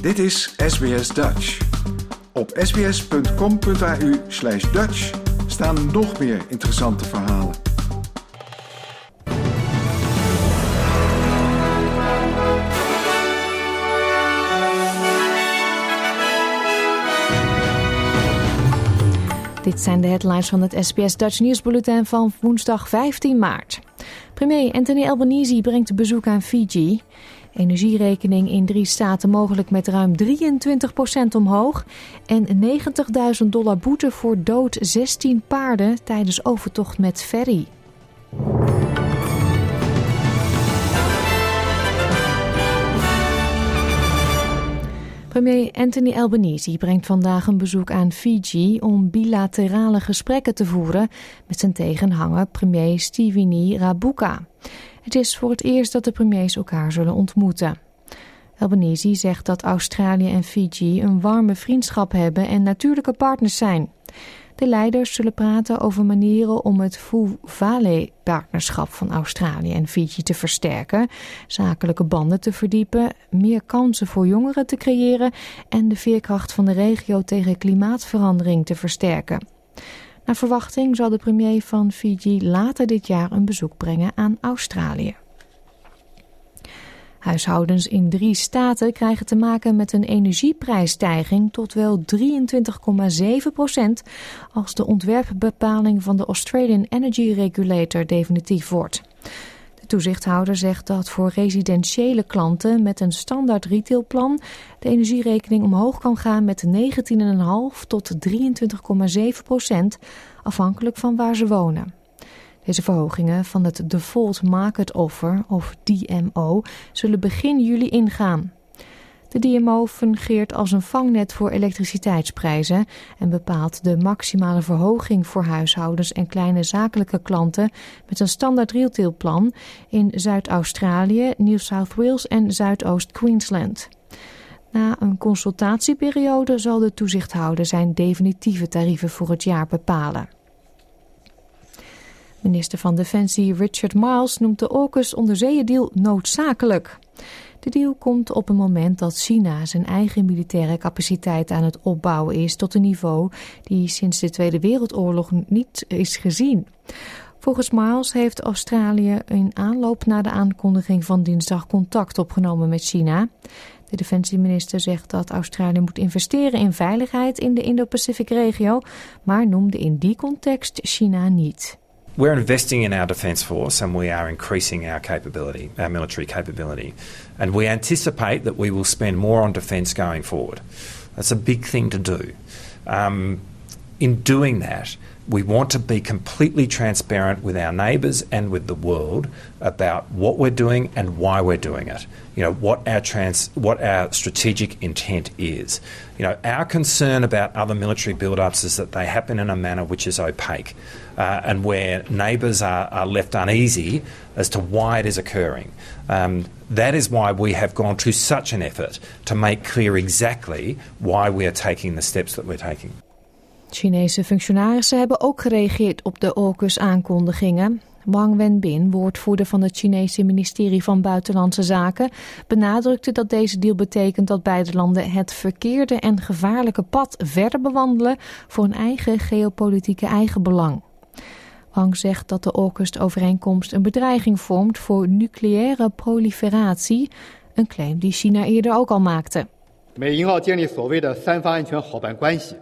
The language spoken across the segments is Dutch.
Dit is SBS Dutch. Op sbs.com.au slash Dutch staan nog meer interessante verhalen. Dit zijn de headlines van het SBS Dutch Nieuwsbulletin van woensdag 15 maart. Premier Anthony Albanese brengt bezoek aan Fiji. Energierekening in drie staten mogelijk met ruim 23% omhoog. En 90.000 dollar boete voor dood 16 paarden tijdens overtocht met ferry. Premier Anthony Albanese brengt vandaag een bezoek aan Fiji om bilaterale gesprekken te voeren met zijn tegenhanger premier Steveni Rabuka. Het is voor het eerst dat de premiers elkaar zullen ontmoeten. Albanese zegt dat Australië en Fiji een warme vriendschap hebben en natuurlijke partners zijn. De leiders zullen praten over manieren om het Fu-Vale-partnerschap van Australië en Fiji te versterken, zakelijke banden te verdiepen, meer kansen voor jongeren te creëren en de veerkracht van de regio tegen klimaatverandering te versterken. Naar verwachting zal de premier van Fiji later dit jaar een bezoek brengen aan Australië. Huishoudens in drie staten krijgen te maken met een energieprijsstijging tot wel 23,7 procent als de ontwerpbepaling van de Australian Energy Regulator definitief wordt. De toezichthouder zegt dat voor residentiële klanten met een standaard retailplan de energierekening omhoog kan gaan met 19,5 tot 23,7 procent, afhankelijk van waar ze wonen. Deze verhogingen van het Default Market Offer, of DMO, zullen begin juli ingaan. De DMO fungeert als een vangnet voor elektriciteitsprijzen en bepaalt de maximale verhoging voor huishoudens en kleine zakelijke klanten met een standaard retailplan in Zuid-Australië, New South Wales en Zuidoost-Queensland. Na een consultatieperiode zal de toezichthouder zijn definitieve tarieven voor het jaar bepalen. Minister van Defensie Richard Miles noemt de AUKUS onderzeeëndeal noodzakelijk. De deal komt op een moment dat China zijn eigen militaire capaciteit aan het opbouwen is tot een niveau die sinds de Tweede Wereldoorlog niet is gezien. Volgens Miles heeft Australië in aanloop naar de aankondiging van dinsdag contact opgenomen met China. De defensieminister zegt dat Australië moet investeren in veiligheid in de Indo-Pacific regio, maar noemde in die context China niet. We're investing in our defence force and we are increasing our capability, our military capability. And we anticipate that we will spend more on defence going forward. That's a big thing to do. Um, in doing that, we want to be completely transparent with our neighbours and with the world about what we're doing and why we're doing it. You know what our trans, what our strategic intent is. You know our concern about other military build-ups is that they happen in a manner which is opaque, uh, and where neighbours are, are, left uneasy as to why it is occurring. Um, that is why we have gone to such an effort to make clear exactly why we are taking the steps that we're taking. Chinese functionarissen hebben ook gereageerd op de AUKUS-aankondigingen. Wang Wenbin, woordvoerder van het Chinese ministerie van Buitenlandse Zaken, benadrukte dat deze deal betekent dat beide landen het verkeerde en gevaarlijke pad verder bewandelen voor een eigen geopolitieke eigenbelang. Wang zegt dat de AUKUS-overeenkomst een bedreiging vormt voor nucleaire proliferatie, een claim die China eerder ook al maakte. 美英澳建立所谓的三方安全伙伴关系。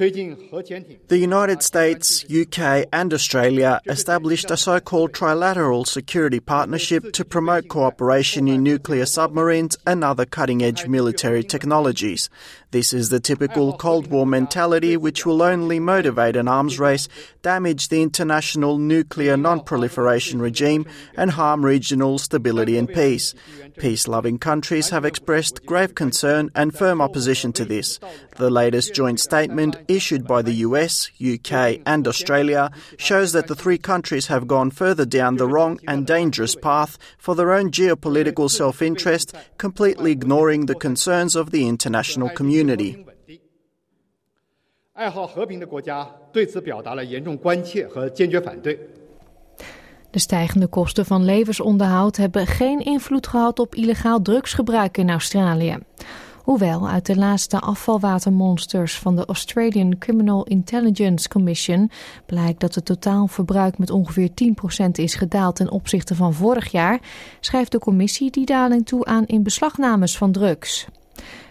The United States, UK, and Australia established a so called trilateral security partnership to promote cooperation in nuclear submarines and other cutting edge military technologies. This is the typical Cold War mentality which will only motivate an arms race, damage the international nuclear non proliferation regime, and harm regional stability and peace. Peace loving countries have expressed grave concern and firm opposition to this. The latest joint statement issued by the US, UK, and Australia shows that the three countries have gone further down the wrong and dangerous path for their own geopolitical self interest, completely ignoring the concerns of the international community. 爱好和平的国家对此表达了严重关切和坚决反对。de stijgende kosten van levensonderhoud hebben geen invloed gehad op illegaal drugsgebruik in Australië. Hoewel uit de laatste afvalwatermonsters van de Australian Criminal Intelligence Commission blijkt dat het totaalverbruik met ongeveer 10% is gedaald ten opzichte van vorig jaar, schrijft de commissie die daling toe aan in beslagnames van drugs.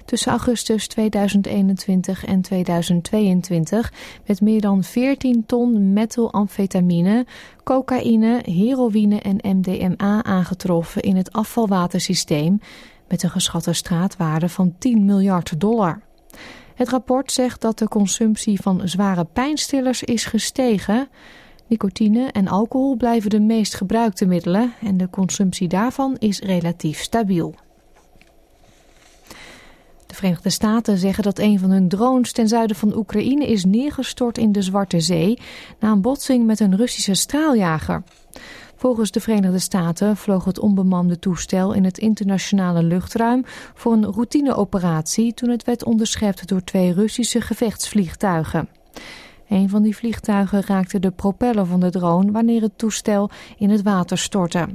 Tussen augustus 2021 en 2022 werd meer dan 14 ton methylamfetamine, cocaïne, heroïne en MDMA aangetroffen in het afvalwatersysteem met een geschatte straatwaarde van 10 miljard dollar. Het rapport zegt dat de consumptie van zware pijnstillers is gestegen. Nicotine en alcohol blijven de meest gebruikte middelen en de consumptie daarvan is relatief stabiel. De Verenigde Staten zeggen dat een van hun drones ten zuiden van Oekraïne is neergestort in de Zwarte Zee na een botsing met een Russische straaljager. Volgens de Verenigde Staten vloog het onbemande toestel in het internationale luchtruim voor een routineoperatie toen het werd onderschept door twee Russische gevechtsvliegtuigen. Een van die vliegtuigen raakte de propeller van de drone wanneer het toestel in het water stortte.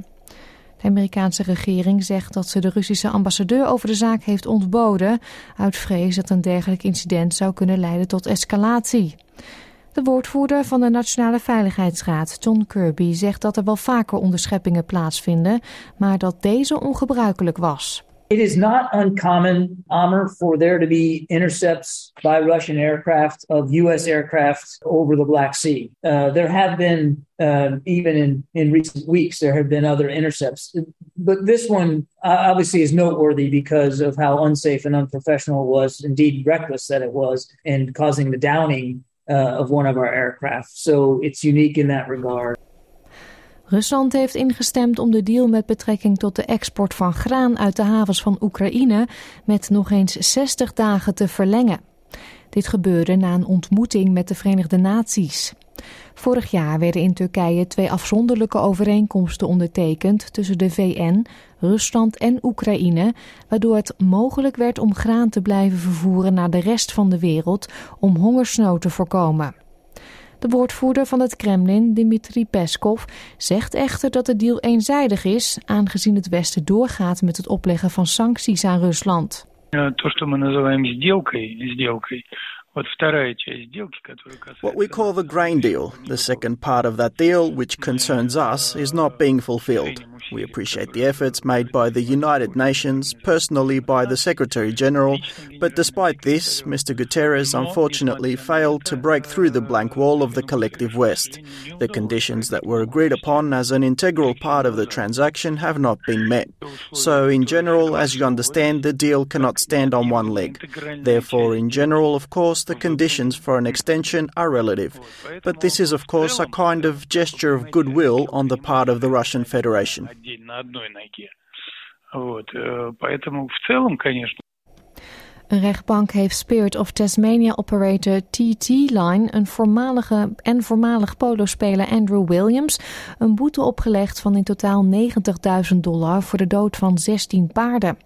De Amerikaanse regering zegt dat ze de Russische ambassadeur over de zaak heeft ontboden, uit vrees dat een dergelijk incident zou kunnen leiden tot escalatie. De woordvoerder van de Nationale Veiligheidsraad, John Kirby, zegt dat er wel vaker onderscheppingen plaatsvinden, maar dat deze ongebruikelijk was. It is not uncommon, Amr, for there to be intercepts by Russian aircraft of U.S. aircraft over the Black Sea. Uh, there have been, uh, even in, in recent weeks, there have been other intercepts. But this one obviously is noteworthy because of how unsafe and unprofessional it was, indeed reckless that it was, in causing the downing uh, of one of our aircraft. So it's unique in that regard. Rusland heeft ingestemd om de deal met betrekking tot de export van graan uit de havens van Oekraïne met nog eens 60 dagen te verlengen. Dit gebeurde na een ontmoeting met de Verenigde Naties. Vorig jaar werden in Turkije twee afzonderlijke overeenkomsten ondertekend tussen de VN, Rusland en Oekraïne, waardoor het mogelijk werd om graan te blijven vervoeren naar de rest van de wereld om hongersnood te voorkomen. De woordvoerder van het Kremlin, Dmitri Peskov, zegt echter dat de deal eenzijdig is, aangezien het Westen doorgaat met het opleggen van sancties aan Rusland. What we call the grain deal, the second part of that deal, which concerns us, is not being fulfilled. We appreciate the efforts made by the United Nations, personally by the Secretary General, but despite this, Mr. Guterres unfortunately failed to break through the blank wall of the collective West. The conditions that were agreed upon as an integral part of the transaction have not been met. So, in general, as you understand, the deal cannot stand on one leg. Therefore, in general, of course, the conditions for an extension are relative. But this is, of course, a kind of gesture of goodwill on the part of the Russian Federation. Een rechtbank heeft Spirit of Tasmania operator TT Line, een voormalige en voormalig polospeler Andrew Williams, een boete opgelegd van in totaal 90.000 dollar voor de dood van 16 paarden.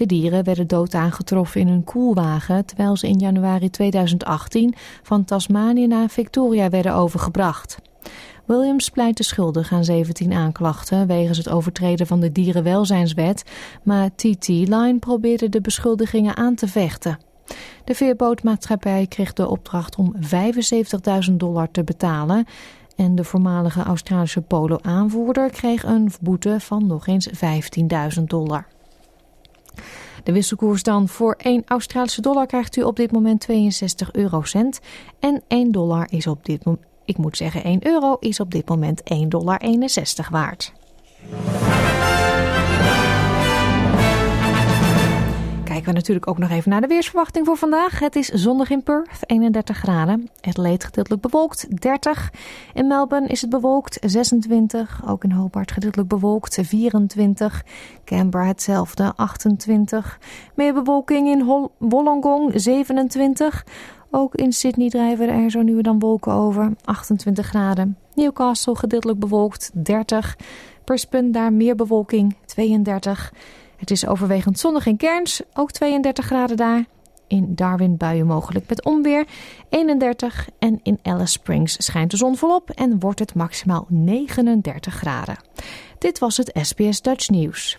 De dieren werden dood aangetroffen in een koelwagen terwijl ze in januari 2018 van Tasmanië naar Victoria werden overgebracht. Williams pleitte schuldig aan 17 aanklachten wegens het overtreden van de dierenwelzijnswet, maar TT Line probeerde de beschuldigingen aan te vechten. De veerbootmaatschappij kreeg de opdracht om 75.000 dollar te betalen en de voormalige Australische polo-aanvoerder kreeg een boete van nog eens 15.000 dollar. De wisselkoers dan voor 1 Australische dollar krijgt u op dit moment 62 eurocent. En 1 dollar is op dit moment, ik moet zeggen 1 euro, is op dit moment 1,61 dollar waard. Kijken we natuurlijk ook nog even naar de weersverwachting voor vandaag. Het is zondag in Perth, 31 graden. Het leed gedeeltelijk bewolkt, 30. In Melbourne is het bewolkt, 26. Ook in Hobart gedeeltelijk bewolkt, 24. Canberra hetzelfde, 28. Meer bewolking in Wollongong, 27. Ook in Sydney drijven er zo nu en dan wolken over, 28 graden. Newcastle gedeeltelijk bewolkt, 30. Brisbane daar meer bewolking, 32. Het is overwegend zonnig in Kerns, ook 32 graden daar. In Darwin buien mogelijk met onweer, 31. En in Alice Springs schijnt de zon volop en wordt het maximaal 39 graden. Dit was het SBS Dutch Nieuws.